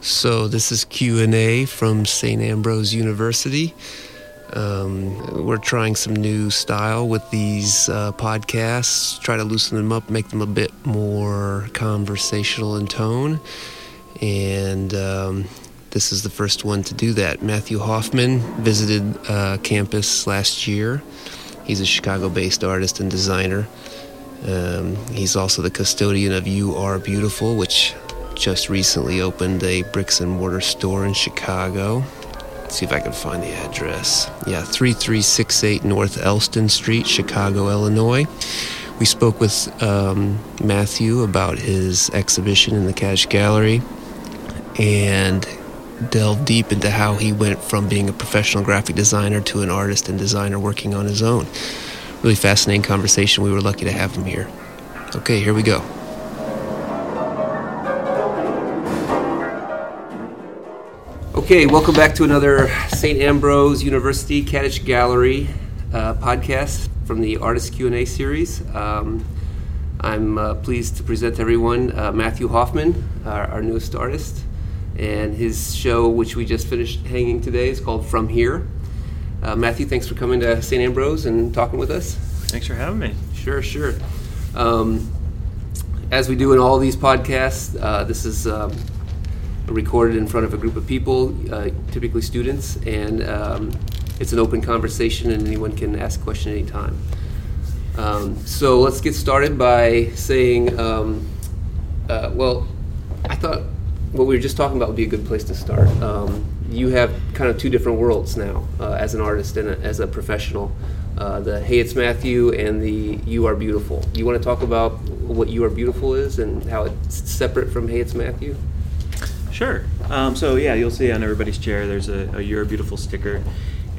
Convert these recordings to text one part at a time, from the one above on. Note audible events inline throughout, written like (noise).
So this is Q and A from St. Ambrose University. Um, we're trying some new style with these uh, podcasts. Try to loosen them up, make them a bit more conversational in tone. And um, this is the first one to do that. Matthew Hoffman visited uh, campus last year. He's a Chicago-based artist and designer. Um, he's also the custodian of You Are Beautiful, which just recently opened a bricks and mortar store in Chicago. Let's see if I can find the address. Yeah, 3368 North Elston Street, Chicago, Illinois. We spoke with um, Matthew about his exhibition in the Catich Gallery and delved deep into how he went from being a professional graphic designer to an artist and designer working on his own. Really fascinating conversation. We were lucky to have him here. Okay, here we go. Okay, welcome back to another St. Ambrose University Catich Gallery uh, podcast from the Artist Q&A series. Um, I'm uh, pleased to present to everyone uh, Matthew Hoffman, our, our, newest artist, and his show, which we just finished hanging today, is called From Here. Uh, Matthew, thanks for coming to St. Ambrose and talking with us. Thanks for having me. Sure, sure. Um, as we do in all these podcasts, uh, this is um, recorded in front of a group of people, uh, typically students, and um, it's an open conversation, and anyone can ask a question anytime. Um, so let's get started by saying, um, uh, well, I thought what we were just talking about would be a good place to start. Um, you have kind of two different worlds now uh, as an artist and a, as a professional. Uh, the Hey It's Matthew and the You Are Beautiful. You want to talk about what You Are Beautiful is and how it's separate from Hey It's Matthew? Sure. Um, so yeah, you'll see on everybody's chair there's a, a You're Beautiful sticker.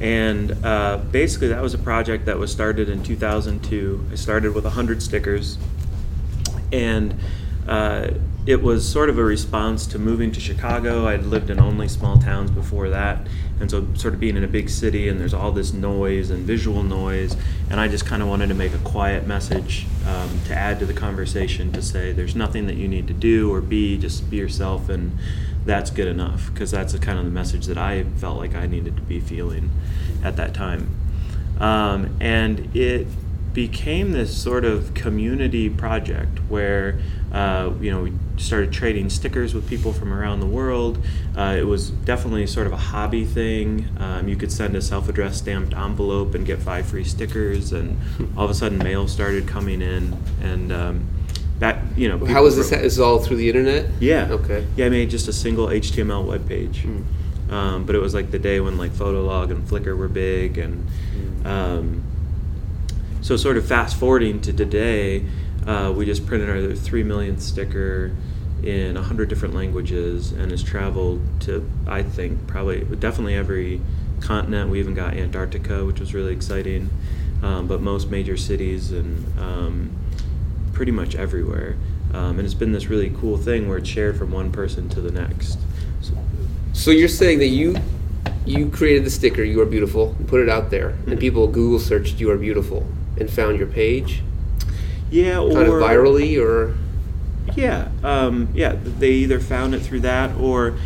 And uh, basically, that was a project that was started in 2002. I started with 100 stickers, and uh, it was sort of a response to moving to Chicago. I'd lived in only small towns before that, and so sort of being in a big city and there's all this noise and visual noise, and I just kind of wanted to make a quiet message um, to add to the conversation to say there's nothing that you need to do or be, just be yourself and that's good enough because that's the kind of the message that I felt like I needed to be feeling at that time. Um, and it became this sort of community project where uh, you know we started trading stickers with people from around the world. Uh, it was definitely sort of a hobby thing. Um, you could send a self-addressed stamped envelope and get five free stickers, and (laughs) all of a sudden mail started coming in, and um, that you know. How was this? Is all through the internet? Yeah. Okay. Yeah, I made just a single HTML web page, mm. um, but it was like the day when like Fotolog and Flickr were big, and mm. So sort of fast forwarding to today, uh, we just printed our three millionth sticker in a hundred different languages, and has traveled to I think probably definitely every continent. We even got Antarctica, which was really exciting, um, but most major cities and um, pretty much everywhere. Um, and it's been this really cool thing where it's shared from one person to the next. So, so you're saying that you you created the sticker "You Are Beautiful" and put it out there, mm-hmm. and people Google searched "You Are Beautiful" and found your page. Yeah, or kind of virally, or yeah, um, yeah. They either found it through that, or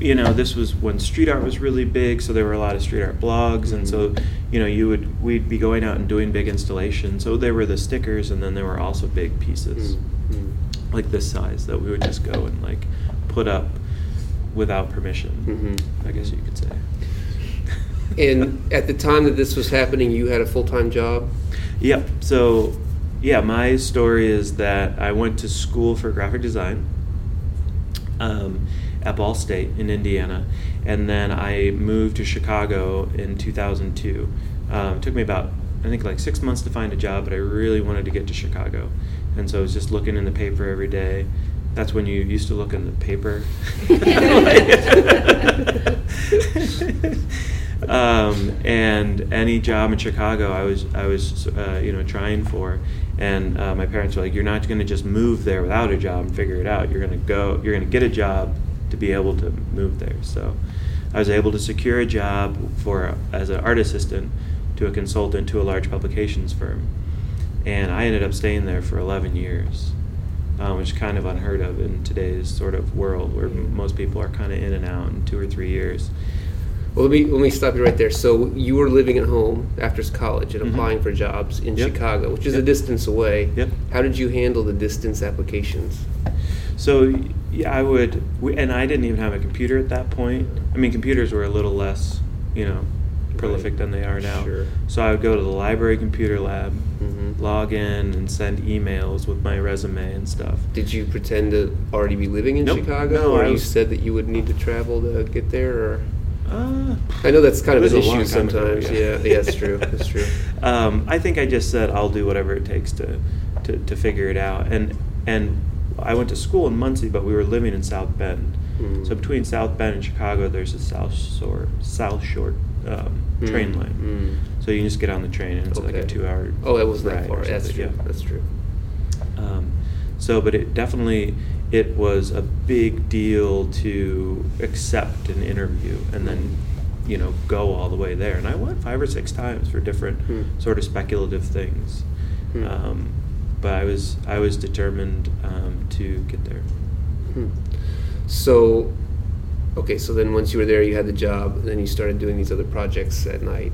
you know, this was when street art was really big, so there were a lot of street art blogs, and so you know, you would we'd be going out and doing big installations. So there were the stickers, and then there were also big pieces mm-hmm. like this size that we would just go and like put up without permission. Mm-hmm. I guess you could say. And at the time that this was happening, you had a full time job. Yep. So, yeah, my story is that I went to school for graphic design. Um, at Ball State in Indiana, and then I moved to Chicago in 2002. Um, it took me about I think like six months to find a job, but I really wanted to get to Chicago, and so I was just looking in the paper every day. That's when you used to look in the paper. (laughs) (laughs) (laughs) um, and any job in Chicago, I was I was uh, you know trying for, and uh, my parents were like, "You're not going to just move there without a job and figure it out. You're going to go. You're going to get a job to be able to move there. So I was able to secure a job for as an art assistant to a consultant to a large publications firm. And I ended up staying there for 11 years, um, which is kind of unheard of in today's sort of world where m- most people are kind of in and out in two or three years. Well, let me let me stop you right there. So you were living at home after college and Mhm. applying for jobs in Yep. Chicago, which is a distance away. Yep. How did you handle the distance applications? So yeah, I would, we, and I didn't even have a computer at that point. I mean, computers were a little less, you know, prolific Right. than they are now. Sure. So I would go to the library computer lab, Mhm. log in, and send emails with my resume and stuff. Did you pretend to already be living in Nope. Chicago, No, or I you said that you would need to travel to get there? Or Uh, I know that's kind of an was issue sometimes. yeah. yeah, that's true. That's true. (laughs) um, I think I just said I'll do whatever it takes to, to, to figure it out. And and I went to school in Muncie, but we were living in South Bend. Mm. So between South Bend and Chicago, there's a South Shore South Shore um, train Mm, line. mm. So you can just get on the train, and it's like a two-hour. Oh, it wasn't that far. That's true. yeah. That's true. Um, so, but it definitely it was a big deal to accept an interview and then you know go all the way there. And I went five or six times for different Hmm. sort of speculative things. Hmm. Um, but I was I was determined um, to get there. Hmm. So, okay, so then once you were there, you had the job, and then you started doing these other projects at night.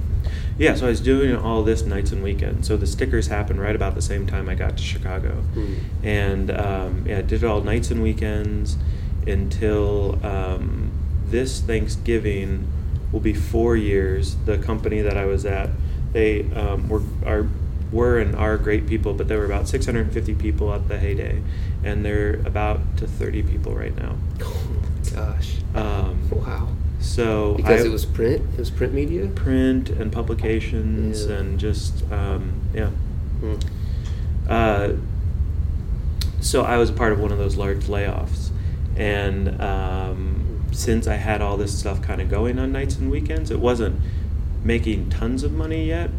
Yeah, so I was doing all this nights and weekends. So the stickers happened right about the same time I got to Chicago, Hmm. and um, yeah, I did it all nights and weekends until um, this Thanksgiving will be four years. The company that I was at, they um, were are were and are great people, but there were about 650 people at the heyday, and they're about to 30 people right now. Oh my gosh! Um, Wow. So Because I- it was print. It was print media. print and publications Yeah. and just um, yeah. Hmm. Uh, so I was a part of one of those large layoffs, and um, since I had all this stuff kind of going on nights and weekends, it wasn't making tons of money yet.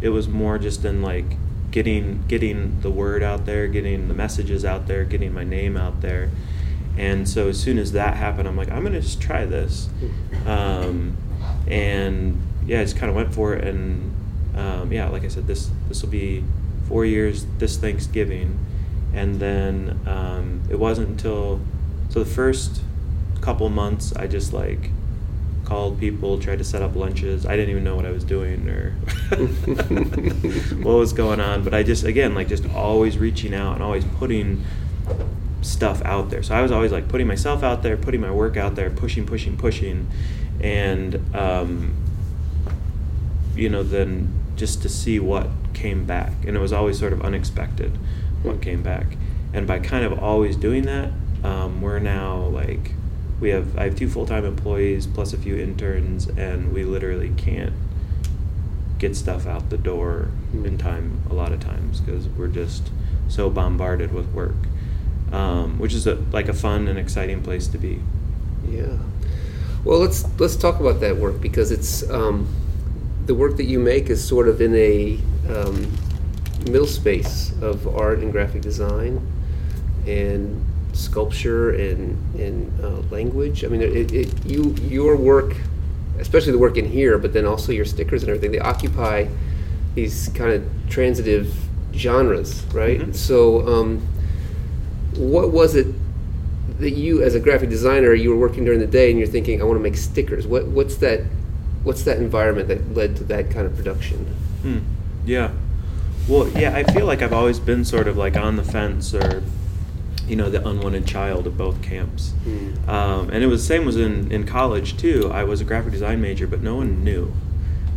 It was more just in like getting getting the word out there, getting the messages out there, getting my name out there. And so as soon as that happened, I'm like, I'm gonna just try this. Um, and yeah, I just kind of went for it. And um, yeah, like I said, this this will be four years this Thanksgiving, and then um, it wasn't until so the first couple months I just like called people, tried to set up lunches. I didn't even know what I was doing or (laughs) (laughs) what was going on, but I just again like just always reaching out and always putting stuff out there. So I was always like putting myself out there, putting my work out there, pushing, pushing, pushing, and um, you know then just to see what came back, and it was always sort of unexpected what came back. And by kind of always doing that, um, we're now like we have I have two full time employees plus a few interns, and we literally can't get stuff out the door in time a lot of times because we're just so bombarded with work, um, which is a, like a fun and exciting place to be. Yeah. Well, let's let's talk about that work because it's um, the work that you make is sort of in a um, middle space of art and graphic design and sculpture and and uh, language. I mean, it, it, you your work, especially the work in here, but then also your stickers and everything, they occupy these kind of transitive genres, right? Mhm. So, um, what was it that you, as a graphic designer, you were working during the day and you're thinking, I want to make stickers. What what's that? What's that environment that led to that kind of production? Hmm. Yeah. Well, yeah, I feel like I've always been sort of like on the fence or, you know, the unwanted child of both camps. Hmm. Um, and it was the same was in, in college too. I was a graphic design major, but no one knew.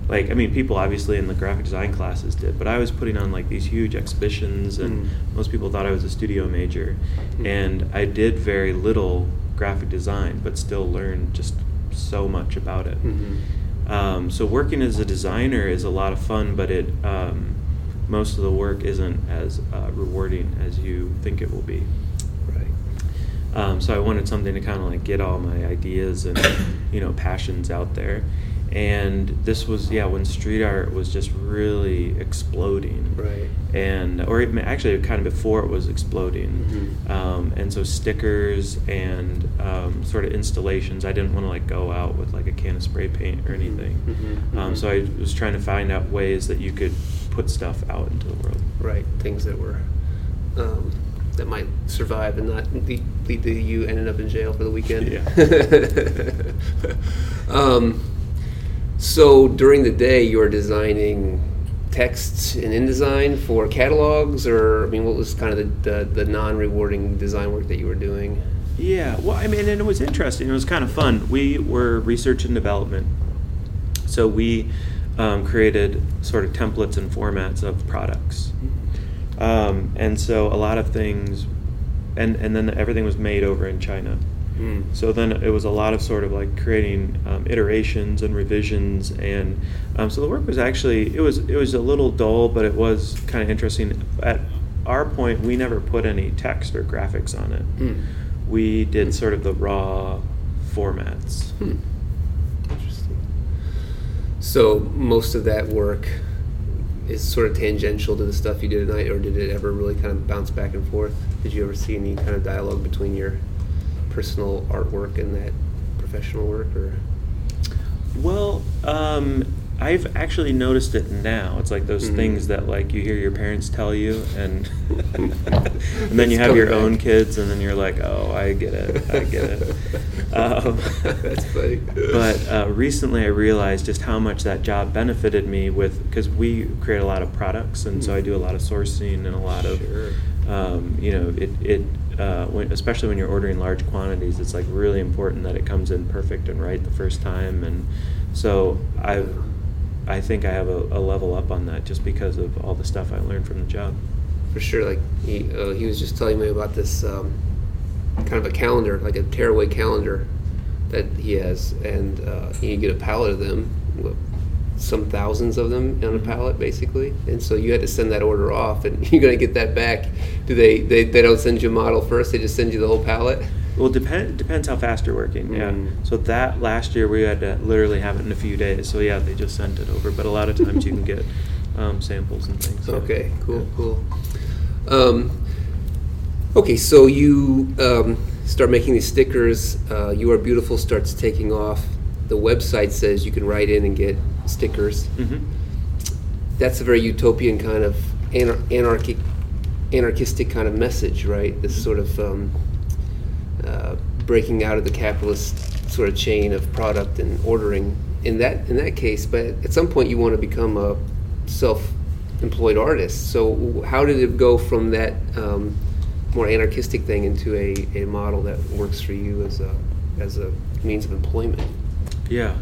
Like, I mean, people obviously in the graphic design classes did, but I was putting on like these huge exhibitions, and Mm. most people thought I was a studio major. Mm. And I did very little graphic design, but still learned just so much about it. Mhm. Um, so working as a designer is a lot of fun, but it um, most of the work isn't as uh, rewarding as you think it will be. Right. Um, so I wanted something to kind of like get all my ideas and you know passions out there, and this was yeah when street art was just really exploding Right. and or it, actually kind of before it was exploding Mhm. um, and so stickers and um, sort of installations i didn't want to like go out with like a can of spray paint or anything Mhm, Um, mhm. so i was trying to find out ways that you could put stuff out into the world Right. Things that were um, that might survive and not lead, lead to you ending up in jail for the weekend. Yeah. (laughs) so during the day, you're designing texts in InDesign for catalogs, or I mean, what was kind of the, the, the non-rewarding design work that you were doing? Yeah, well, I mean, and it was interesting. It was kind of fun. We were research and development, so we um, created sort of templates and formats of products, um, and so a lot of things, and and then everything was made over in China. Hmm. So then it was a lot of sort of like creating um, iterations and revisions, and um, so the work was actually it was it was a little dull, but it was kind of interesting. At our point, we never put any text or graphics on it. Hmm. We did sort of the raw formats. Hmm. Interesting. So most of that work is sort of tangential to the stuff you did at night, or did it ever really kind of bounce back and forth? Did you ever see any kind of dialogue between your personal artwork and that professional work, or? Well, um, I've actually noticed it now. It's like those Mhm. things that like you hear your parents tell you, and (laughs) (laughs) and then you have your coming own kids, and then you're like, oh, I get it, I get it. (laughs) Um, That's funny. but uh, recently, I realized just how much that job benefited me with because we create a lot of products, and so I do a lot of sourcing and a lot of Sure. Um, you know, it, it uh, when, especially when you're ordering large quantities, it's like really important that it comes in perfect and right the first time. And so I, I think I have a, a level up on that just because of all the stuff I learned from the job. for sure. Like he, uh, he was just telling me about this um, kind of a calendar, like a tearaway calendar that he has, and uh, you get a pallet of them, some thousands of them on a Mhm. pallet, basically. And so you had to send that order off, and (laughs) you're gonna get that back. Do they? They, they don't send you a model first; they just send you the whole pallet. Well, depend depends how fast you're working. Yeah. Mm. So that last year we had to literally have it in a few days. So yeah, they just sent it over. But a lot of times you can get (laughs) um, samples and things. Okay, cool, cool. Um, okay, so you um, start making these stickers. Uh, you Are Beautiful starts taking off. The website says you can write in and get stickers. hmm That's a very utopian kind of anar- anarchic, anarchistic kind of message, right? This sort of um, uh, breaking out of the capitalist sort of chain of product and ordering. In that in that case, but at some point you want to become a self-employed artist. So how did it go from that um, more anarchistic thing into a, a model that works for you as a as a means of employment? Yeah,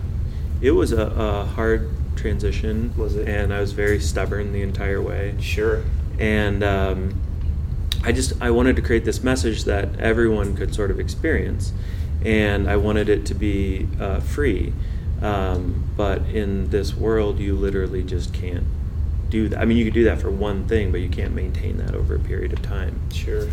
it was a, a hard transition. Was it? And I was very stubborn the entire way. Sure. And um, I just I wanted to create this message that everyone could sort of experience, and I wanted it to be uh, free. Um, but in this world, you literally just can't do that. I mean, you could do that for one thing, but you can't maintain that over a period of time. Sure.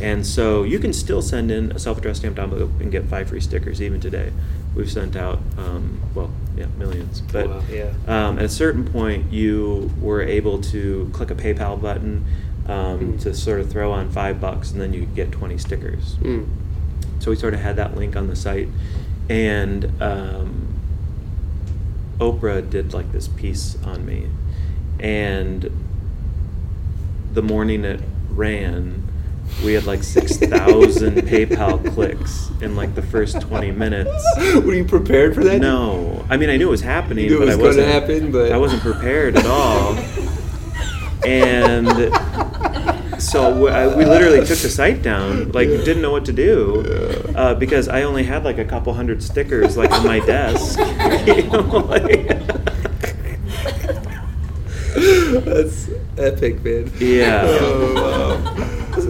And so you can still send in a self-addressed stamped envelope and get five free stickers even today. We've sent out, um, well, yeah, millions. But Wow, yeah. um, at a certain point, you were able to click a PayPal button um, Mm. to sort of throw on five bucks, and then you get 20 stickers. Mm. So we sort of had that link on the site, and um, Oprah did like this piece on me, and the morning it ran, we had like six thousand (laughs) PayPal clicks in like the first twenty minutes. (laughs) Were you prepared for that? No, I mean I knew it was happening, it but was I wasn't. happen, but- I wasn't prepared at all. (laughs) and so I- we literally took the site down, like didn't know what to do, uh, because I only had like a couple hundred stickers like on my desk. you know, like- That's epic, man. Yeah. Oh, wow.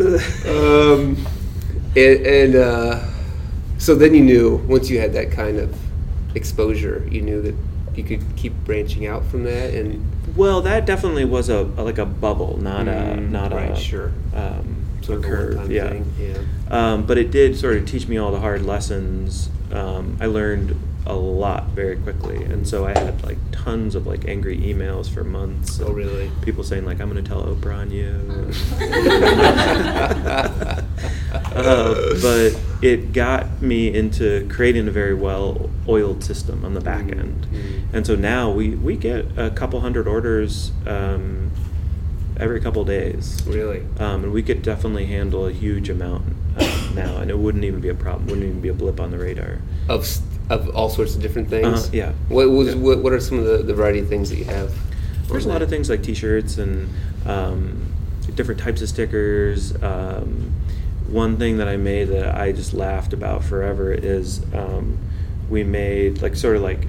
Um, and and uh, so then you knew once you had that kind of exposure, you knew that you could keep branching out from that, and well, that definitely was a, a- like a bubble, not a Mm, not right, a sure. um, Sort a of curve. Yeah. thing, yeah. Um, but it did sort of teach me all the hard lessons. Um, I learned a lot very quickly, and so I had like tons of like angry emails for months. Oh, really? People saying like, "I'm going to tell Oprah on you." (laughs) uh, but it got me into creating a very well oiled system on the back Mm-hmm. end, and so now we we get a couple hundred orders. Um, every couple days. Really? Um, and we could definitely handle a huge amount uh, now, and it wouldn't even be a problem. Wouldn't even be a blip on the radar. Of s- of all sorts of different things. Uh-huh, yeah. What was Yeah. what, what are some of the, the variety of things that you have? There's a lot of things like T-shirts and um, different types of stickers. Um, one thing that I made that I just laughed about forever is um, we made like sort of like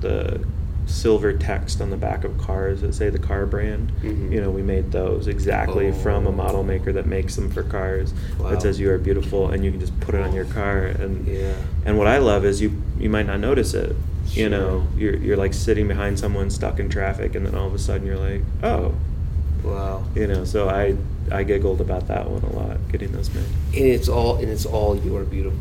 the silver text on the back of cars that say the car brand. Mhm. You know, we made those exactly from a Oh. model maker that makes them for cars. Wow. That says you are beautiful, and you can just put it on your car. And Yeah. and what I love is you you might not notice it. You know, you're you're like sitting behind someone stuck in traffic, and then all of a sudden you're like, oh, Wow. you know. So I I giggled about that one a lot, getting those made. And it's all and it's all you are beautiful.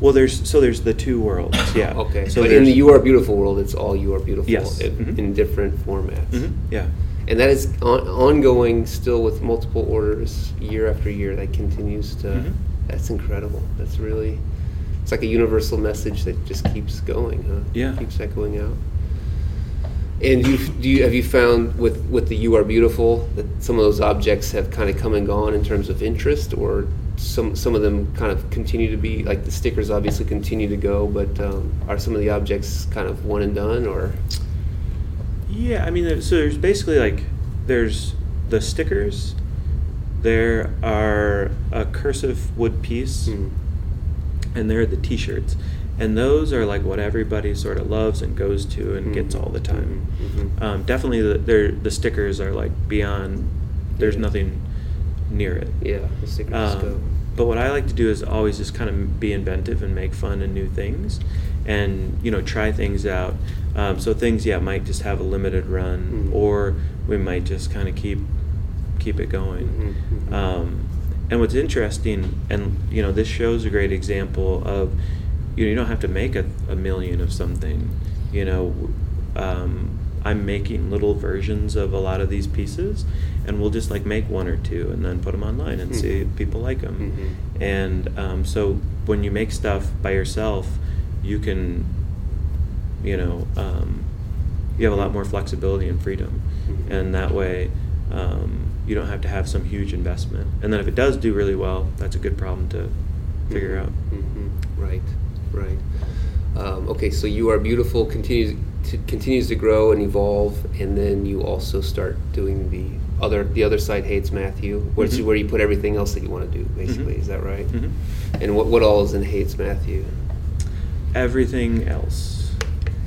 Well, there's so there's the two worlds, (coughs) yeah. Okay. So but in the you are beautiful world, it's all you are beautiful. Yes. In, Mhm. in different formats. Mhm, yeah. And that is on, ongoing still with multiple orders year after year. That continues to. Mhm. That's incredible. That's really. It's like a universal message that just keeps going, huh? Yeah. Keeps echoing out. And you, do you have you found with with the "You Are Beautiful" that some of those objects have kind of come and gone in terms of interest, or some some of them kind of continue to be like the stickers obviously continue to go, but um, are some of the objects kind of one and done, or Yeah, I mean, so there's basically like there's the stickers. There are a cursive wood piece, Hmm. and there are the T-shirts, and those are like what everybody sort of loves and goes to and gets Mhm. all the time. Mhm. Um, definitely, the the stickers are like beyond. There's Yeah. nothing near it. yeah, the. Um, but what I like to do is always just kind of be inventive and make fun and new things, and you know try things out. Um, so things, yeah, might just have a limited run, Mhm. or we might just kind of keep keep it going. Mhm, mhm. Um, and what's interesting, and you know, this shows a great example of you know you don't have to make a, a million of something. You know, um, I'm making little versions of a lot of these pieces, and we'll just like make one or two and then put them online and see Mhm. if people like them. Mhm. And um, so when you make stuff by yourself, you can, you know, um, you have a lot more flexibility and freedom, Mhm. and that way. Um, you don't have to have some huge investment, and then if it does do really well, that's a good problem to figure Mhm, out. mhm. Right, right. Um, okay, so you are beautiful continues to, continues to grow and evolve, and then you also start doing the other the other side Hey It's Matthew, which is Mhm. where you put everything else that you want to do. Basically, Mhm. is that right? Mhm. And what what all is in Hey It's Matthew? Everything else.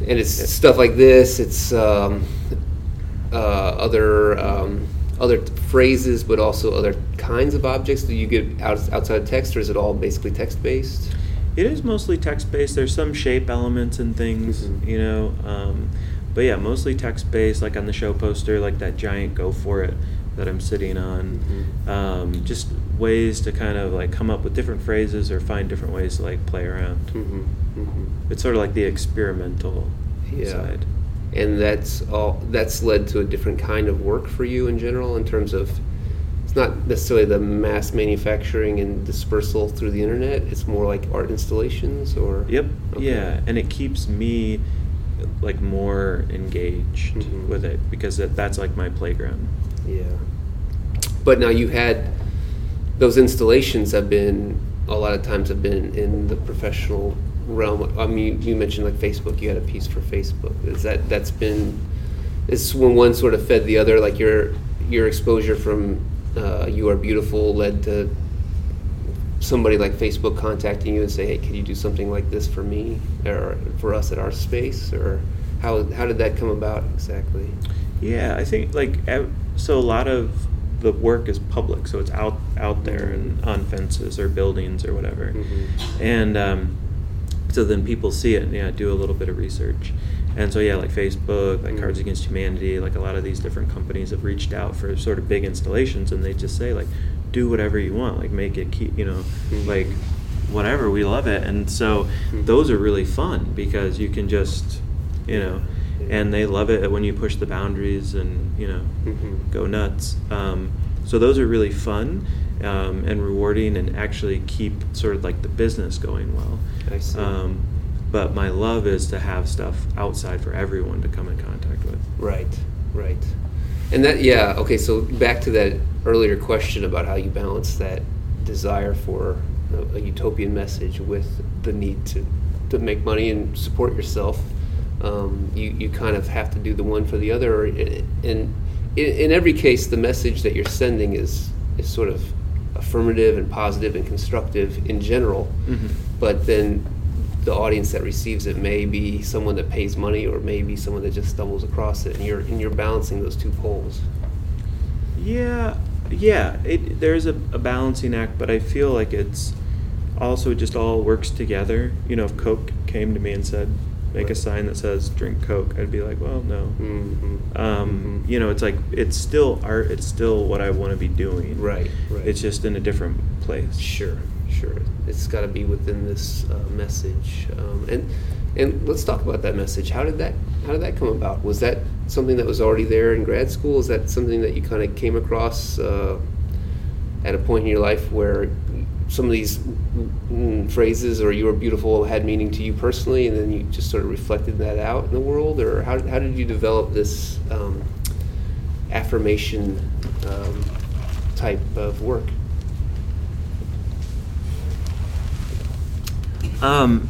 And it's stuff like this. It's um, uh, other um, other phrases, but also other kinds of objects. Do you get out, outside of text, or is it all basically text based? It is mostly text based. There's some shape elements and things, Mhm. you know. Um, but yeah, mostly text based, like on the show poster, like that giant "Go for it" that I'm sitting on. Mhm. Um, just ways to kind of like come up with different phrases or find different ways to like play around. Mm-hmm. Mm-hmm. It's sort of like the experimental Yeah. side. And that's all. That's led to a different kind of work for you in general, in terms of it's not necessarily the mass manufacturing and dispersal through the internet. It's more like art installations, or Yep. Okay. Yeah, and it keeps me like more engaged Mhm. with it because that, that's like my playground. Yeah. But now you had those installations have been a lot of times have been in the professional realm. I mean, you mentioned like Facebook. You had a piece for Facebook. Is that that's been is when one sort of fed the other? Like your your exposure from uh, you are beautiful led to somebody like Facebook contacting you and say, "Hey, can you do something like this for me or for us at our space?" Or how how did that come about exactly? Yeah, I think like so a lot of the work is public, so it's out out there and on fences or buildings or whatever, Mhm. and um, so then people see it and yeah, do a little bit of research, and so yeah, like Facebook, like. Cards Against Humanity, like a lot of these different companies have reached out for sort of big installations, and they just say like, do whatever you want, like make it keep, you know, Mhm. like whatever we love it and so Hmm. those are really fun because you can just you know and they love it when you push the boundaries and you know Mhm. go nuts um, so those are really fun um, and rewarding and actually keep sort of like the business going well I see. um, but my love is to have stuff outside for everyone to come in contact with Right, right. And that, yeah, okay, so back to that earlier question about how you balance that desire for a, a utopian message with the need to, to make money and support yourself. Um, you, you kind of have to do the one for the other. And in, in every case, the message that you're sending is, is sort of affirmative and positive and constructive in general. Mhm. But then the audience that receives it may be someone that pays money or maybe someone that just stumbles across it and you're and you're balancing those two poles Yeah, yeah. It, there's a, a balancing act, but I feel like it's also just all works together. You know, if Coke came to me and said, "Make a sign that says drink Coke," I'd be like, "Well, no." mm-hmm. Um, You know, it's like it's still art. It's still what I want to be doing. right right It's just in a different place. sure it's got to be within this uh, message um, and and let's talk about that message. How did that how did that come about? Was that something that was already there in grad school? Is that something that you kind of came across uh, at a point in your life where some of these phrases or you were beautiful had meaning to you personally and then you just sort of reflected that out in the world? Or how, how did you develop this um, affirmation um, type of work Um,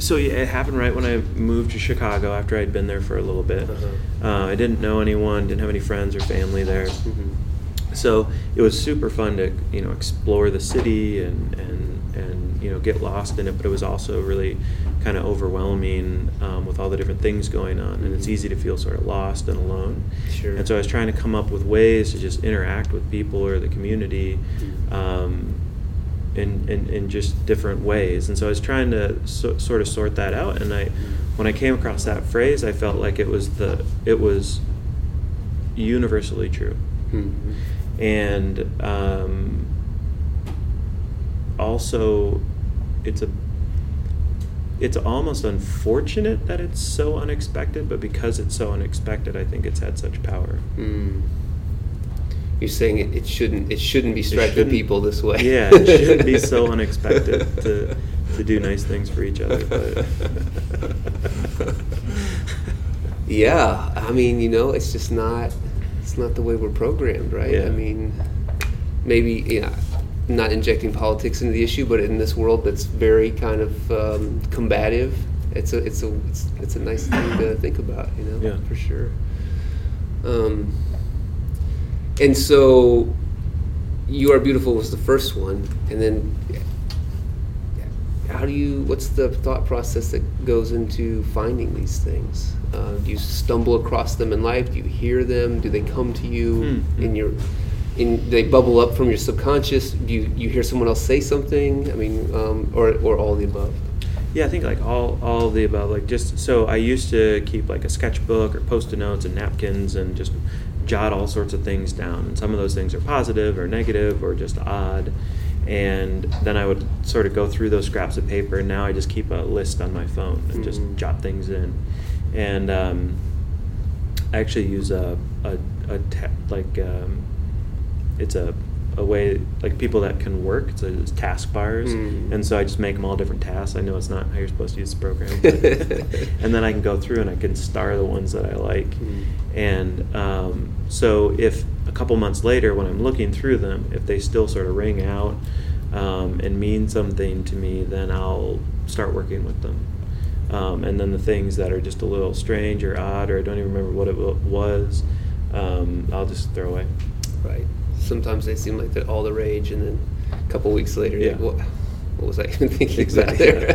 so it happened right when I moved to Chicago after I'd been there for a little bit. Uh-huh. Uh, I didn't know anyone, didn't have any friends or family there. Mhm. So it was super fun to you know explore the city and and and you know get lost in it, but it was also really kind of overwhelming um, with all the different things going on, and it's Mhm. easy to feel sort of lost and alone. Sure. And so I was trying to come up with ways to just interact with people or the community. Mhm. Um, in, in, in just different ways. And so I was trying to so, sort of sort that out. And I, when I came across that phrase, I felt like it was the, it was universally true. Mhm. And um, also, it's a, it's almost unfortunate that it's so unexpected, but because it's so unexpected, I think it's had such power. Mm. You're saying it, it shouldn't it shouldn't be striking people this way. Yeah, it shouldn't be so unexpected to to do nice things for each other. But (laughs) yeah, I mean, you know, it's just not it's not the way we're programmed, right? Yeah. I mean, maybe you know, not injecting politics into the issue, but in this world that's very kind of um, combative, it's a it's a it's, it's a nice thing to think about, you know, Yeah. for sure. Um, and so, you are beautiful was the first one, and then how do you what's the thought process that goes into finding these things? Uh, do you stumble across them in life? Do you hear them? Do they come to you Hmm. in your in they bubble up from your subconscious? Do you, you hear someone else say something? I mean um, or, or all the above? Yeah, I think like all all of the above. Like just so I used to keep like a sketchbook or post-it notes and napkins and just jot all sorts of things down. And some of those things are positive or negative or just odd. And then I would sort of go through those scraps of paper. And now I just keep a list on my phone and just Mhm. jot things in. And um, I actually use a a, a ta- like um, it's a a way like people that can work. It's, a, it's task bars, Mm. and so I just make them all different tasks. I know it's not how you're supposed to use the program, but, (laughs) and then I can go through and I can star the ones that I like. Mm. And um, so if a couple months later, when I'm looking through them, if they still sort of ring out um, and mean something to me, then I'll start working with them. Um, and then the things that are just a little strange or odd, or I don't even remember what it wa- was, um, I'll just throw away. right sometimes they seem like they're all the rage and then a couple weeks later Yeah. what, what was i even (laughs) thinking Exactly. about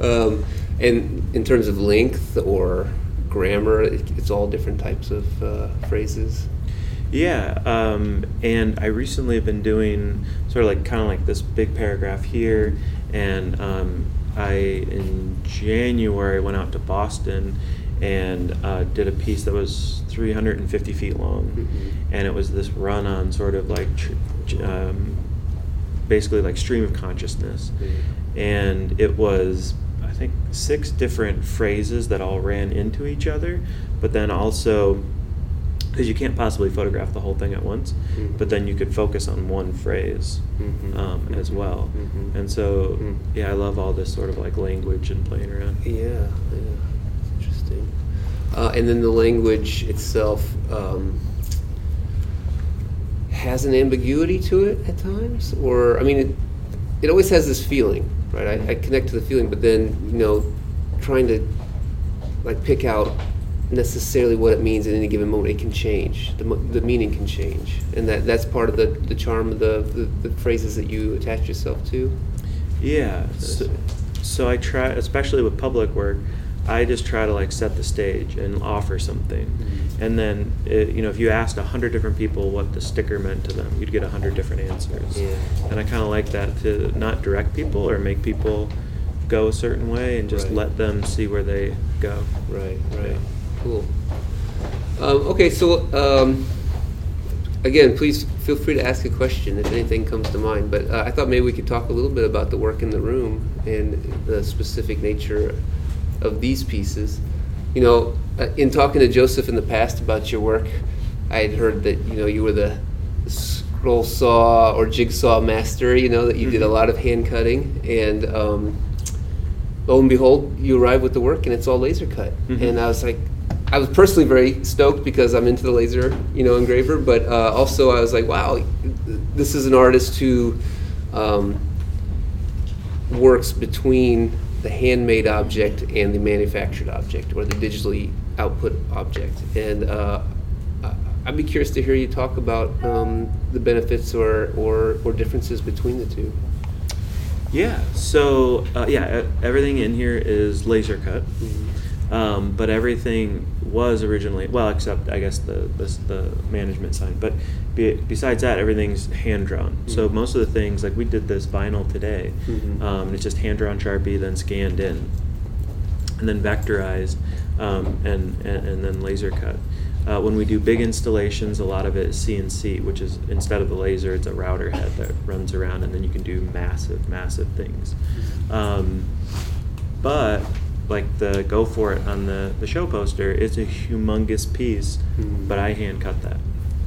there (laughs) um, and in terms of length or grammar it, it's all different types of uh, phrases Yeah, um, and I recently have been doing sort of like kind of like this big paragraph here, and um, I in January went out to Boston and uh, did a piece that was 350 feet long, Mhm. and it was this run on sort of like tr- um, basically like stream of consciousness, and it was I think six different phrases that all ran into each other, but then also because you can't possibly photograph the whole thing at once, Mhm. but then you could focus on one phrase Mhm. um, as well. Mhm. And so, Mhm. yeah, I love all this sort of like language and playing around. Yeah, yeah. Uh, and then the language itself um, has an ambiguity to it at times, or I mean, it, it always has this feeling, right? I, I connect to the feeling, but then you know, trying to like pick out necessarily what it means at any given moment, it can change. The, the meaning can change, and that that's part of the, the charm of the, the, the phrases that you attach yourself to. Yeah. So, so I try, especially with public work, I just try to like set the stage and offer something. Mhm. And then, it, you know, if you asked a hundred different people what the sticker meant to them, you'd get a hundred different answers. Yeah. And I kind of like that to not direct people or make people go a certain way and just Right. let them see where they go. Right, right. Cool. Um, okay, so um, again, please feel free to ask a question if anything comes to mind. But uh, I thought maybe we could talk a little bit about the work in the room and the specific nature of these pieces. You know, uh, in talking to Joseph in the past about your work, I had heard that you know you were the scroll saw or jigsaw master. You know that you did a Mhm. lot of hand cutting and. Um, lo and behold, you arrive with the work and it's all laser cut. Mhm. And I was like, I was personally very stoked because I'm into the laser, you know, engraver. But uh, also, I was like, wow, this is an artist who um, works between the handmade object and the manufactured object, or the digitally output object. And uh, I'd be curious to hear you talk about um, the benefits or, or, or differences between the two. Yeah. So uh, yeah, everything in here is laser cut. Um, but everything was originally well, except I guess the the, the management side. But be, besides that, everything's hand drawn. So Mhm. most of the things, like we did this vinyl today, Mhm. um, it's just hand drawn Sharpie, then scanned in, and then vectorized, um, and, and and then laser cut. Uh, when we do big installations, a lot of it is CNC, which is instead of the laser, it's a router head that runs around, and then you can do massive, massive things. Um, but like the go for it on the, the show poster, it's a humongous piece, Mhm. but I hand cut that.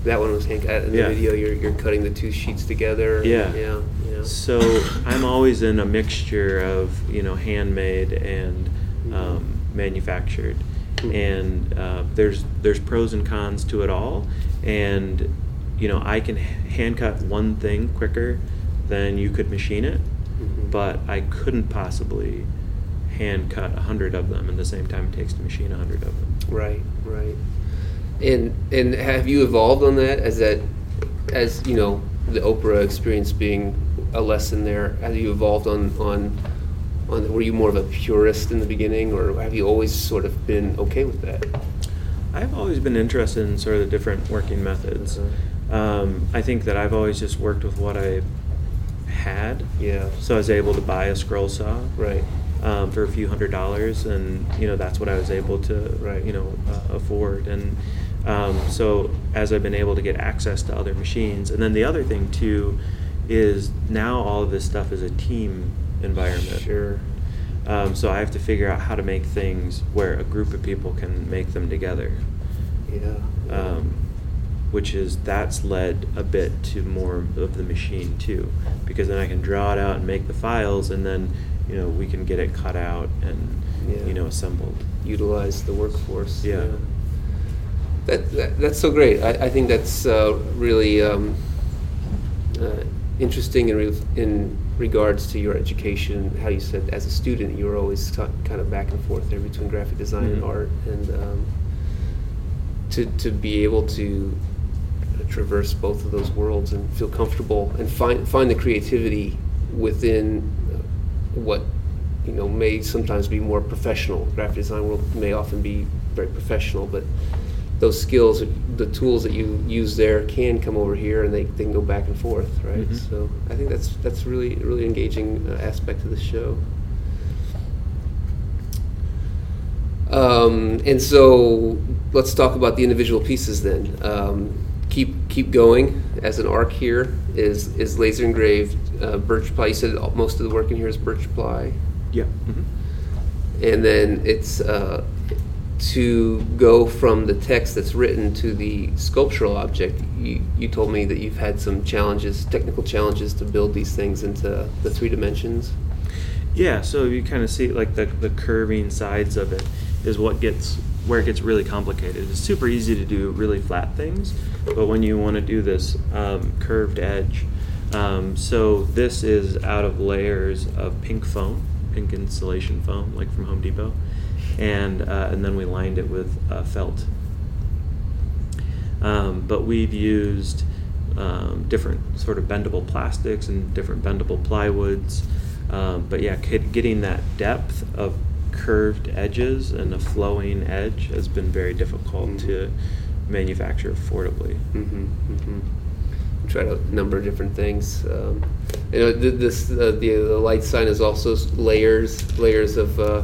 That one was hand cut. In the Yeah. video, you're, you're cutting the two sheets together. Yeah. Yeah. Yeah. So I'm always in a mixture of you know handmade and Mhm. um, manufactured, Mhm. and uh, there's there's pros and cons to it all, and you know I can hand cut one thing quicker than you could machine it, Mhm. but I couldn't possibly hand cut a hundred of them in the same time it takes to machine a hundred of them. Right. Right. And and have you evolved on that as that as you know the Oprah experience being a lesson there? Have you evolved on on on? Were you more of a purist in the beginning, or have you always sort of been okay with that? I've always been interested in sort of the different working methods. Uh-huh. Um, I think that I've always just worked with what I had. Yeah. So I was able to buy a scroll saw Right. Um, for a few hundred dollars, and you know that's what I was able to Right. you know uh, afford. And um, so as I've been able to get access to other machines, and then the other thing too is now all of this stuff is a team environment. Sure. Um, so I have to figure out how to make things where a group of people can make them together. Yeah. Um, which is that's led a bit to more of the machine too, because then I can draw it out and make the files, and then you know we can get it cut out and Yeah. you know assembled. utilize the workforce. Yeah. That, that that's so great. I, I think that's uh, really um, uh, interesting in re- in regards to your education. How you said as a student you were always t- kind of back and forth there between graphic design and Mhm. art, and um, to to be able to traverse both of those worlds and feel comfortable and find find the creativity within what you know may sometimes be more professional. Graphic design world may often be very professional, but those skills, the tools that you use there, can come over here and they, they can go back and forth, right? Mhm. So I think that's that's really really engaging uh, aspect of the show. Um, and so let's talk about the individual pieces then. Um, keep keep going as an arc here is is laser engraved uh, birch ply. You said most of the work in here is birch ply, Yeah. mhm. and then it's uh, to go from the text that's written to the sculptural object. You you told me that you've had some challenges, technical challenges, to build these things into the three dimensions. Yeah, so you kind of see like the, the curving sides of it is what gets where it gets really complicated. It's super easy to do really flat things, but when you want to do this um, curved edge, um, so this is out of layers of pink foam, pink insulation foam, like from Home Depot, and uh, and then we lined it with uh, felt. Um, but we've used um, different sort of bendable plastics and different bendable plywoods. Um, but yeah, getting that depth of curved edges and a flowing edge has been very difficult Mhm. to manufacture affordably. Mm-hmm, mm-hmm. Tried a number of different things. Um, you know, this uh, the the light sign is also layers, layers of uh,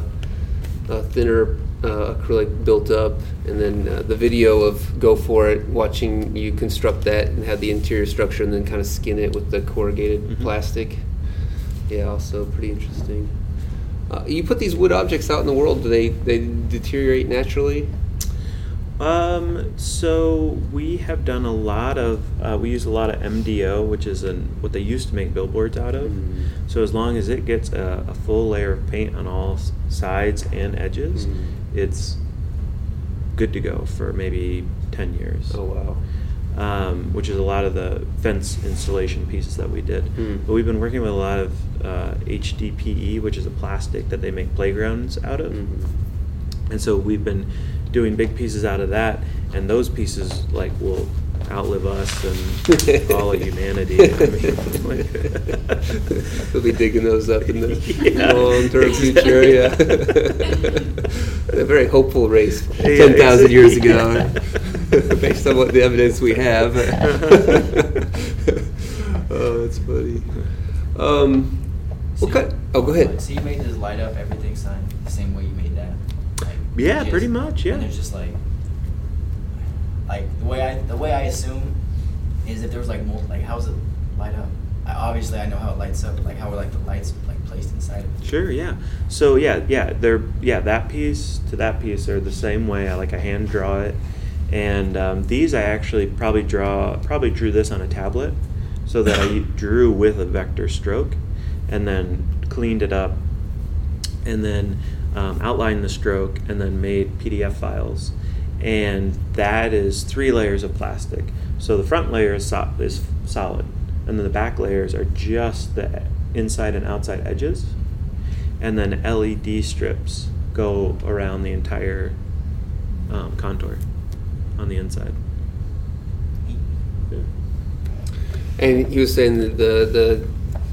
uh, thinner uh, acrylic built up, and then uh, the video of go for it, watching you construct that and have the interior structure, and then kind of skin it with the corrugated Mhm. plastic. Yeah, also pretty interesting. Uh, you put these wood objects out in the world. Do they they deteriorate naturally? Um, so we have done a lot of uh, we use a lot of MDO, which is an, what they used to make billboards out of. Mhm. So as long as it gets a, a full layer of paint on all sides and edges, Mhm. it's good to go for maybe ten years. Oh wow. um, which is a lot of the fence installation pieces that we did. Hmm. But we've been working with a lot of uh, HDPE, which is a plastic that they make playgrounds out of. Mhm. And so we've been doing big pieces out of that, and those pieces like will outlive us and (laughs) all of humanity. I mean, like- (laughs) They'll be digging those up in the (laughs) Yeah, long-term future. Yeah, a very hopeful race Yeah, ten thousand years exactly. ago, based on what the evidence we have. oh, that's funny. Um, what So kind? Oh, go ahead. So you made this light up everything sign the same way you made that? Like, Yeah, just- pretty much, yeah. And there's just like, like the way I the way I assume is if there was like mul- like how's it light up? I, obviously, I know how it lights up. Like how are like the lights like placed inside of it? Sure, yeah. So yeah, yeah, they're yeah that piece to that piece they're the same way. I like I hand draw it, and um, these I actually probably draw probably drew this on a tablet, so that I (coughs) drew with a vector stroke, and then cleaned it up, and then um, outlined the stroke, and then made PDF files, and that is three layers of plastic. So the front layer is, so- is solid, and then the back layers are just the inside and outside edges, and then LED strips go around the entire um, contour on the inside. And he was saying that the the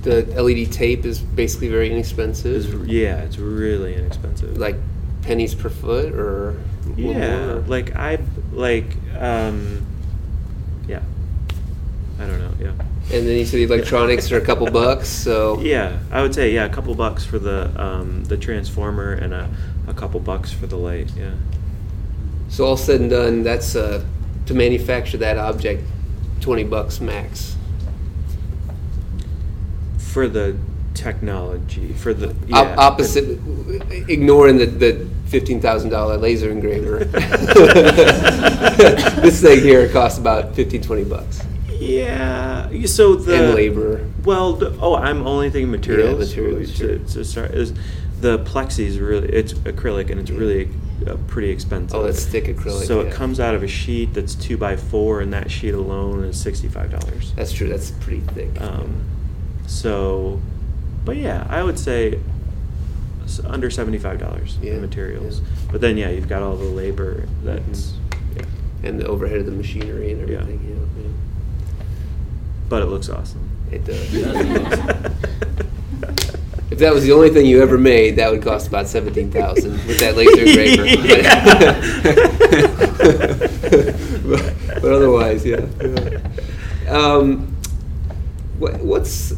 the LED tape is basically very It's, inexpensive, yeah, it's really inexpensive. like pennies per foot, or yeah, more? like I like um, yeah. I don't know. Yeah. And then you said the electronics are a couple (laughs) bucks, so Yeah, I would say yeah, a couple bucks for the um, the transformer and a, a couple bucks for the light. Yeah. So all said and done, that's uh, to manufacture that object, twenty bucks max. For the technology, for the Op- yeah, opposite, ignoring the, the fifteen thousand dollar laser engraver. (laughs) this thing here costs about 15, 20 bucks, Yeah. So the and labor. Well, the, oh, I'm only thinking materials. materials, To, sure. to start is the plexi is really it's acrylic and it's really uh, pretty expensive. Oh, that's thick acrylic, So yeah. it comes out of a sheet that's two by four, and that sheet alone is sixty five dollars. That's true. That's pretty thick. Um, so, but yeah, I would say under seventy five dollars Yeah, in materials. yeah. But then yeah, you've got all the labor that's. Mhm. Yeah. and the overhead of the machinery and everything. Yeah, yeah. But it looks awesome. It does. It (laughs) awesome. (laughs) If that was the only thing you ever made, that would cost about seventeen thousand with that laser (laughs) engraver. but, but otherwise, yeah. yeah. Um, what, what's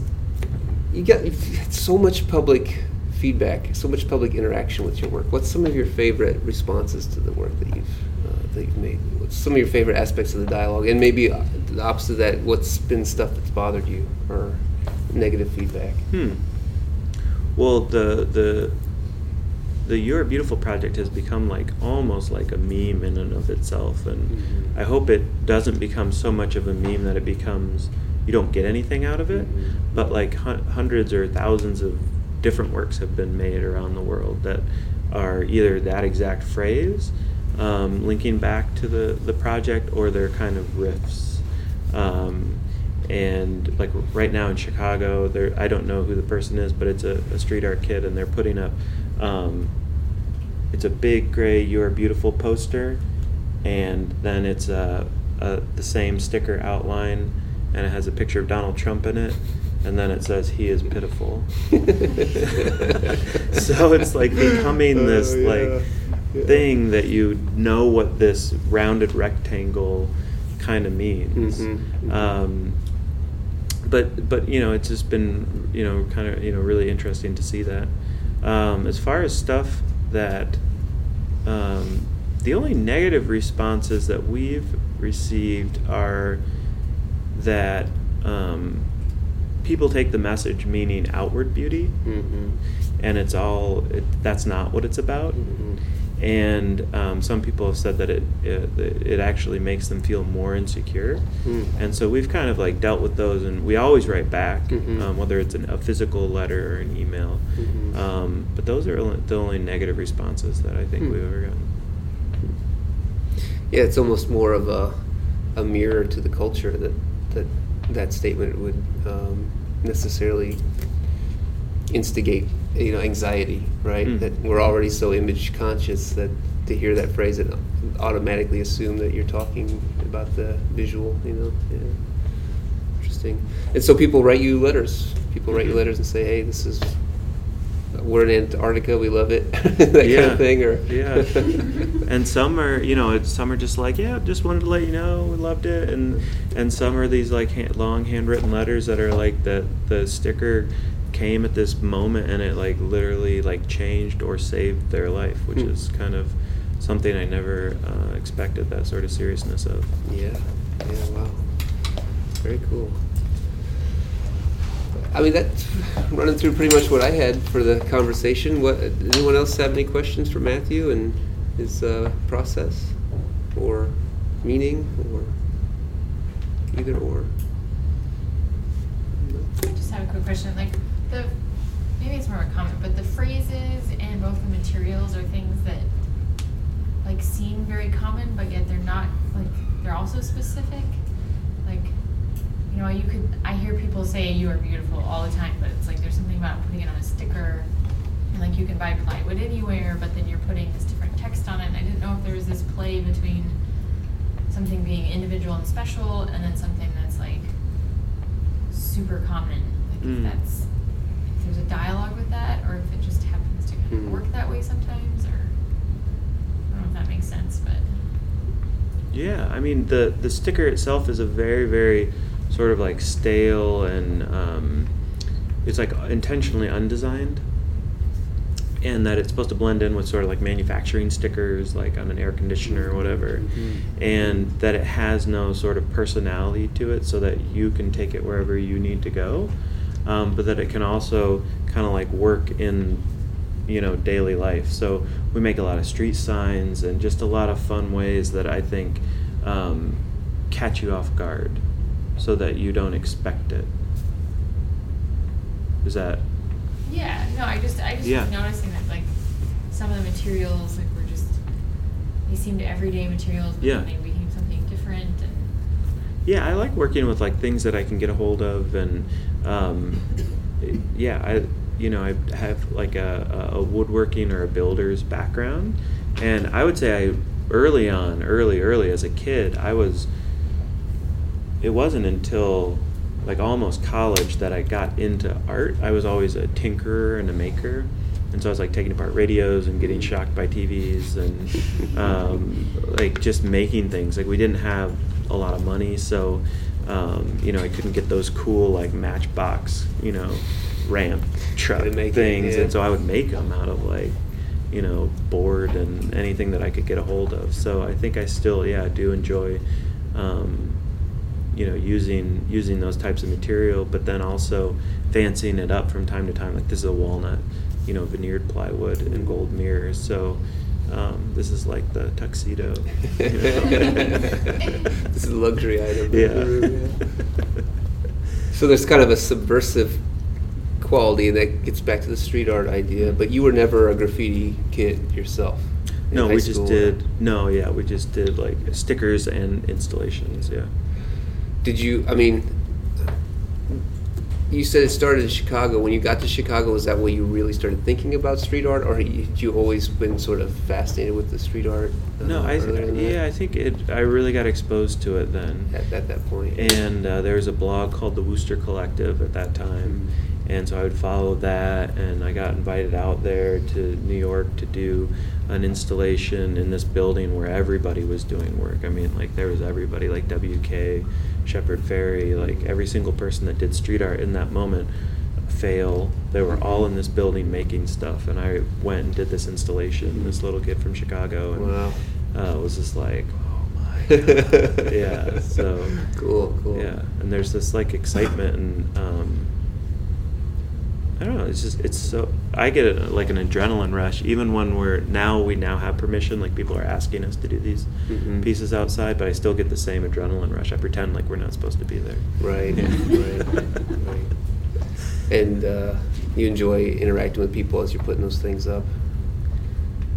you got? You've had so much public feedback, so much public interaction with your work. What's some of your favorite responses to the work that you've uh, that you've made? like some of your favorite aspects of the dialogue, and maybe uh, the opposite of that. What's been stuff that's bothered you or negative feedback? Hmm. Well, the the the You're Beautiful project has become like almost like a meme in and of itself, and Mhm. I hope it doesn't become so much of a meme that it becomes you don't get anything out of it. Mhm. But like hun- hundreds or thousands of different works have been made around the world that are either that exact phrase, um, linking back to the the project, or they're kind of riffs. Um, and like right now in Chicago, there I don't know who the person is, but it's a, a street art kid, and they're putting up. Um, it's a big gray "You Are Beautiful" poster, and then it's a, a the same sticker outline, and it has a picture of Donald Trump in it, and then it says "He is pitiful." (laughs) so it's like becoming this Oh, yeah. like Yeah. thing that you know what this rounded rectangle kind of means. Mhm. Um, but but you know it's just been you know kind of you know really interesting to see that. Um, as far as stuff that um, the only negative responses that we've received are that um, people take the message meaning outward beauty, Mhm. and it's all it, that's not what it's about. Mhm. And um, some people have said that it, it it actually makes them feel more insecure. Mm. And so we've kind of like dealt with those, and we always write back, Mhm. um, whether it's an, a physical letter or an email. Mhm. Um, but those are the only negative responses that I think Hmm. we've ever gotten. Yeah, it's almost more of a, a mirror to the culture that that that statement would um, necessarily instigate, you know, anxiety, right? Mm. That we're already so image conscious that to hear that phrase and automatically assume that you're talking about the visual, you know. Yeah. Interesting. And so people write you letters. People write you Mhm. letters and say, "Hey, this is we're in Antarctica. We love it." (laughs) that kind of thing, or Yeah. (laughs) and some are, you know, it's, some are just like, yeah, just wanted to let you know, we loved it, and and some are these like hand, long handwritten letters that are like the the sticker came at this moment and it like literally like changed or saved their life, which Hmm. is kind of something I never uh, expected that sort of seriousness of. Yeah, yeah, wow. Very cool. I mean, that's running through pretty much what I had for the conversation. What, anyone else have any questions for Matthew and his uh, process or meaning or either or? I just have a quick question. Like the maybe it's more of a comment, but the phrases and both the materials are things that like seem very common, but yet they're not. Like they're also specific. Like you know, you could. I hear people say "you are beautiful" all the time, but it's like there's something about putting it on a sticker. And like you can buy plywood anywhere, but then you're putting this different text on it. And I didn't know if there was this play between something being individual and special, and then something that's like super common. Like Mm. if that's if there's a dialogue with that, or if it just happens to kind of Mm. work that way sometimes, or I don't know if that makes sense, but Yeah, I mean the the sticker itself is a very very sort of like stale and um, it's like intentionally undesigned, and that it's supposed to blend in with sort of like manufacturing stickers, like on an air conditioner or whatever, Mhm. and that it has no sort of personality to it, so that you can take it wherever you need to go, um, but that it can also kind of like work in you know daily life. So we make a lot of street signs and just a lot of fun ways that i think um, catch you off guard so that you don't expect it is that yeah, no, I just I just Yeah. was noticing that like some of the materials like were just they seemed everyday materials, but Yeah. then they became something different and yeah i like working with like things that i can get a hold of and um, yeah i you know i have like a, a woodworking or a builder's background and i would say i early on early early as a kid i was it wasn't until like almost college that I got into art. I was always a tinkerer and a maker, and so I was like taking apart radios and getting shocked by TVs and (laughs) um, like just making things. Like we didn't have a lot of money, so um, you know I couldn't get those cool like Matchbox, you know, ramp truck make it, things, yeah. and so I would make them out of like you know, board and anything that I could get a hold of. So I think I still, yeah, do enjoy, um, you know, using using those types of material, but then also fancying it up from time to time. Like this is a walnut, you know, veneered plywood and gold mirrors. So um, this is like the tuxedo. you (laughs) know. this is a luxury item. Yeah. (laughs) So there's kind of a subversive quality, and that gets back to the street art idea. But you were never a graffiti kid yourself. No, we just did. No, yeah, we just did like stickers and installations. Yeah. Did you? I mean, you said it started in Chicago. When you got to Chicago, was that when you really started thinking about street art, or had you always been sort of fascinated with the street art? uh, No, I that? yeah, I think it. I really got exposed to it then. At, at that point. and uh, there was a blog called the Wooster Collective at that time, and so I would follow that, and I got invited out there to New York to do an installation in this building where everybody was doing work. I mean, like there was everybody, like WK, Shepard Fairey, like every single person that did street art in that moment. Fail. They were all in this building making stuff, and I went and did this installation. This little kid from Chicago, and Wow. uh, was just like, oh my (laughs) god, yeah. So cool, cool. yeah, and there's this like excitement and um, I don't know. It's just it's so I get it like an adrenaline rush even when we're now we now have permission. Like people are asking us to do these Mhm. pieces outside, but I still get the same adrenaline rush. I pretend like we're not supposed to be there. Right, Yeah. right, right. And uh, you enjoy interacting with people as you're putting those things up,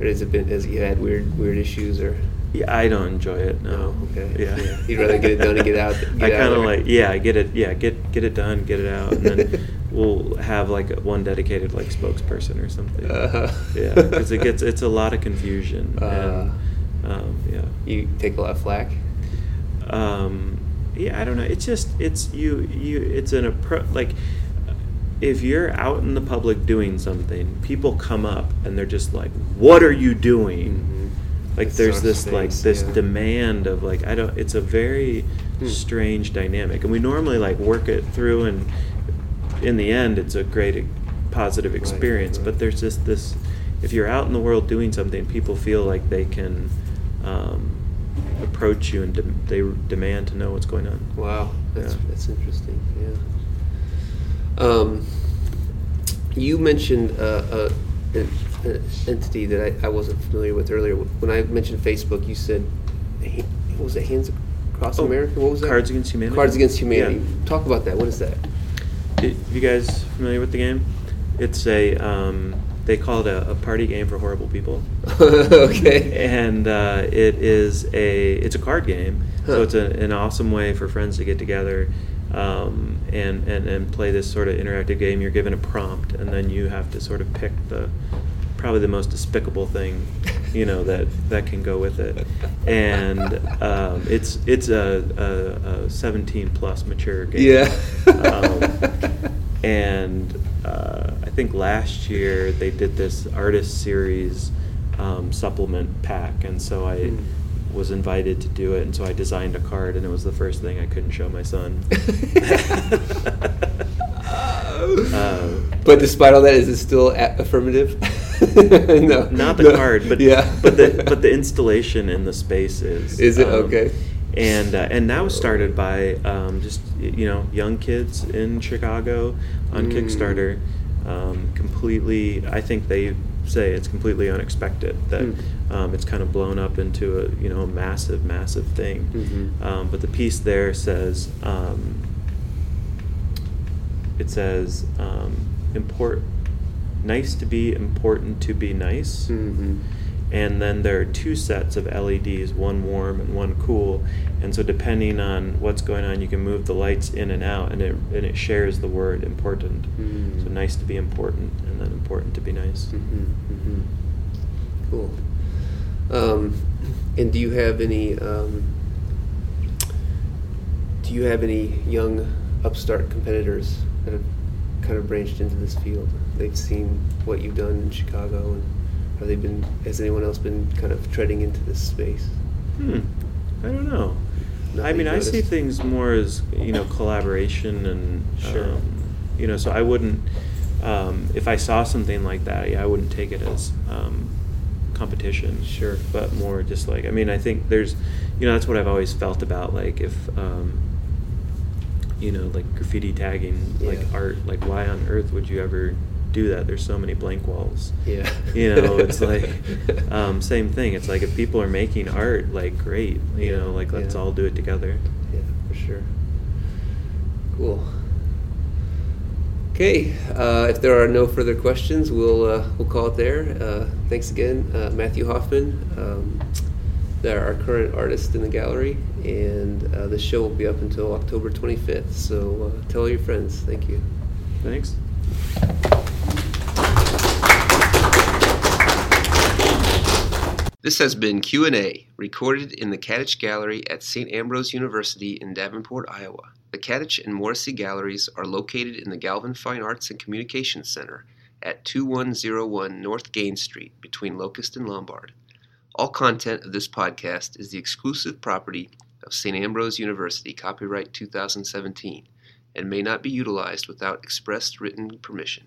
or has it been? Has you had weird, weird issues, or Yeah, I don't enjoy it. No. Oh, okay. Yeah. Yeah. You'd rather get it done and get out- (laughs) get I kind of like yeah, get it yeah, get get it done, get it out, and then (laughs) we'll have like one dedicated like spokesperson or something. Uh-huh. Yeah, because it gets it's a lot of confusion (laughs) Uh. and um, yeah. you take a lot of flack. um, yeah, I don't know. It's just it's you you it's an approach like if you're out in the public doing something, people come up and they're just like, "What are you doing?" Mhm. Like there's this like this yeah. demand of like I don't. It's a very Hmm. strange dynamic, and we normally like work it through, and in the end, it's a great e- positive Right, experience. right. But there's just this. If you're out in the world doing something, people feel like they can um, approach you and de- they demand to know what's going on. Wow, that's Yeah. that's interesting. Yeah. Um, you mentioned uh, uh, an, an entity that I, I wasn't familiar with earlier. When I mentioned Facebook, you said, "Ha- what was it? Hands Across Oh, America? What was that? Cards Against Humanity? Cards Against Humanity. Talk about that. What is that? Are you guys familiar with the game? It's a um, they call it a, a party game for horrible people. (laughs) okay. and uh, it is a it's a card game so it's a, an awesome way for friends to get together um, and, and and play this sort of interactive game you're given a prompt and then you have to sort of pick the probably the most despicable thing you know that that can go with it and um, it's it's a, a, a 17 plus mature game Yeah. um, and uh, I think last year they did this artist series um, supplement pack, and so I Hmm. was invited to do it, and so I designed a card, and it was the first thing I couldn't show my son. (laughs) (laughs) Uh, but despite all that, is it still affirmative? (laughs) no. not the No. card, but yeah. but the (laughs) but the installation in the space is. Is it? um, Okay. And uh, and that was started by um, just you know young kids in Chicago on Mm. Kickstarter. Um, completely, I think they say it's completely unexpected that Mm. um, it's kind of blown up into a you know massive massive thing. Mhm. Um, but the piece there says. Um, it says um, import nice to be important to be nice hmm and then there are two sets of leds one warm and one cool and so depending on what's going on you can move the lights in and out and it, and it shares the word important Mm. so nice to be important and then important to be nice hmm hmm Cool. Um, and do you have any? Um, do you have any young upstart competitors that have kind of branched into this field? They've seen what you've done in Chicago, and have they been? Has anyone else been kind of treading into this space? hmm i don't know i mean i see things more as you know collaboration and Sure. um, you know so i wouldn't um, if i saw something like that yeah, i wouldn't take it as um, competition. Sure. But more just like I mean I think there's, you know that's what I've always felt about like if. Um, you know, like graffiti tagging, like art, like why on earth would you ever do that? There's so many blank walls. Yeah. You know, it's (laughs) like um, same thing. It's like if people are making art, like great. You Yeah, know, like let's yeah. all do it together. Yeah, for sure. Cool. Okay, uh, if there are no further questions, we'll uh, we'll call it there. Uh, thanks again, uh, Matthew Hoffman. Um, they're our current artist in the gallery, and uh, the show will be up until October 25th. So uh, tell all your friends. Thank you. Thanks. This has been Q&A, recorded in the Catich Gallery at St. Ambrose University in Davenport, Iowa. The Catich and Morrissey Galleries are located in the Galvin Fine Arts and Communications Center at 2101 North Gaines Street between Locust and Lombard. All content of this podcast is the exclusive property of St. Ambrose University, copyright 2017, and may not be utilized without express written permission.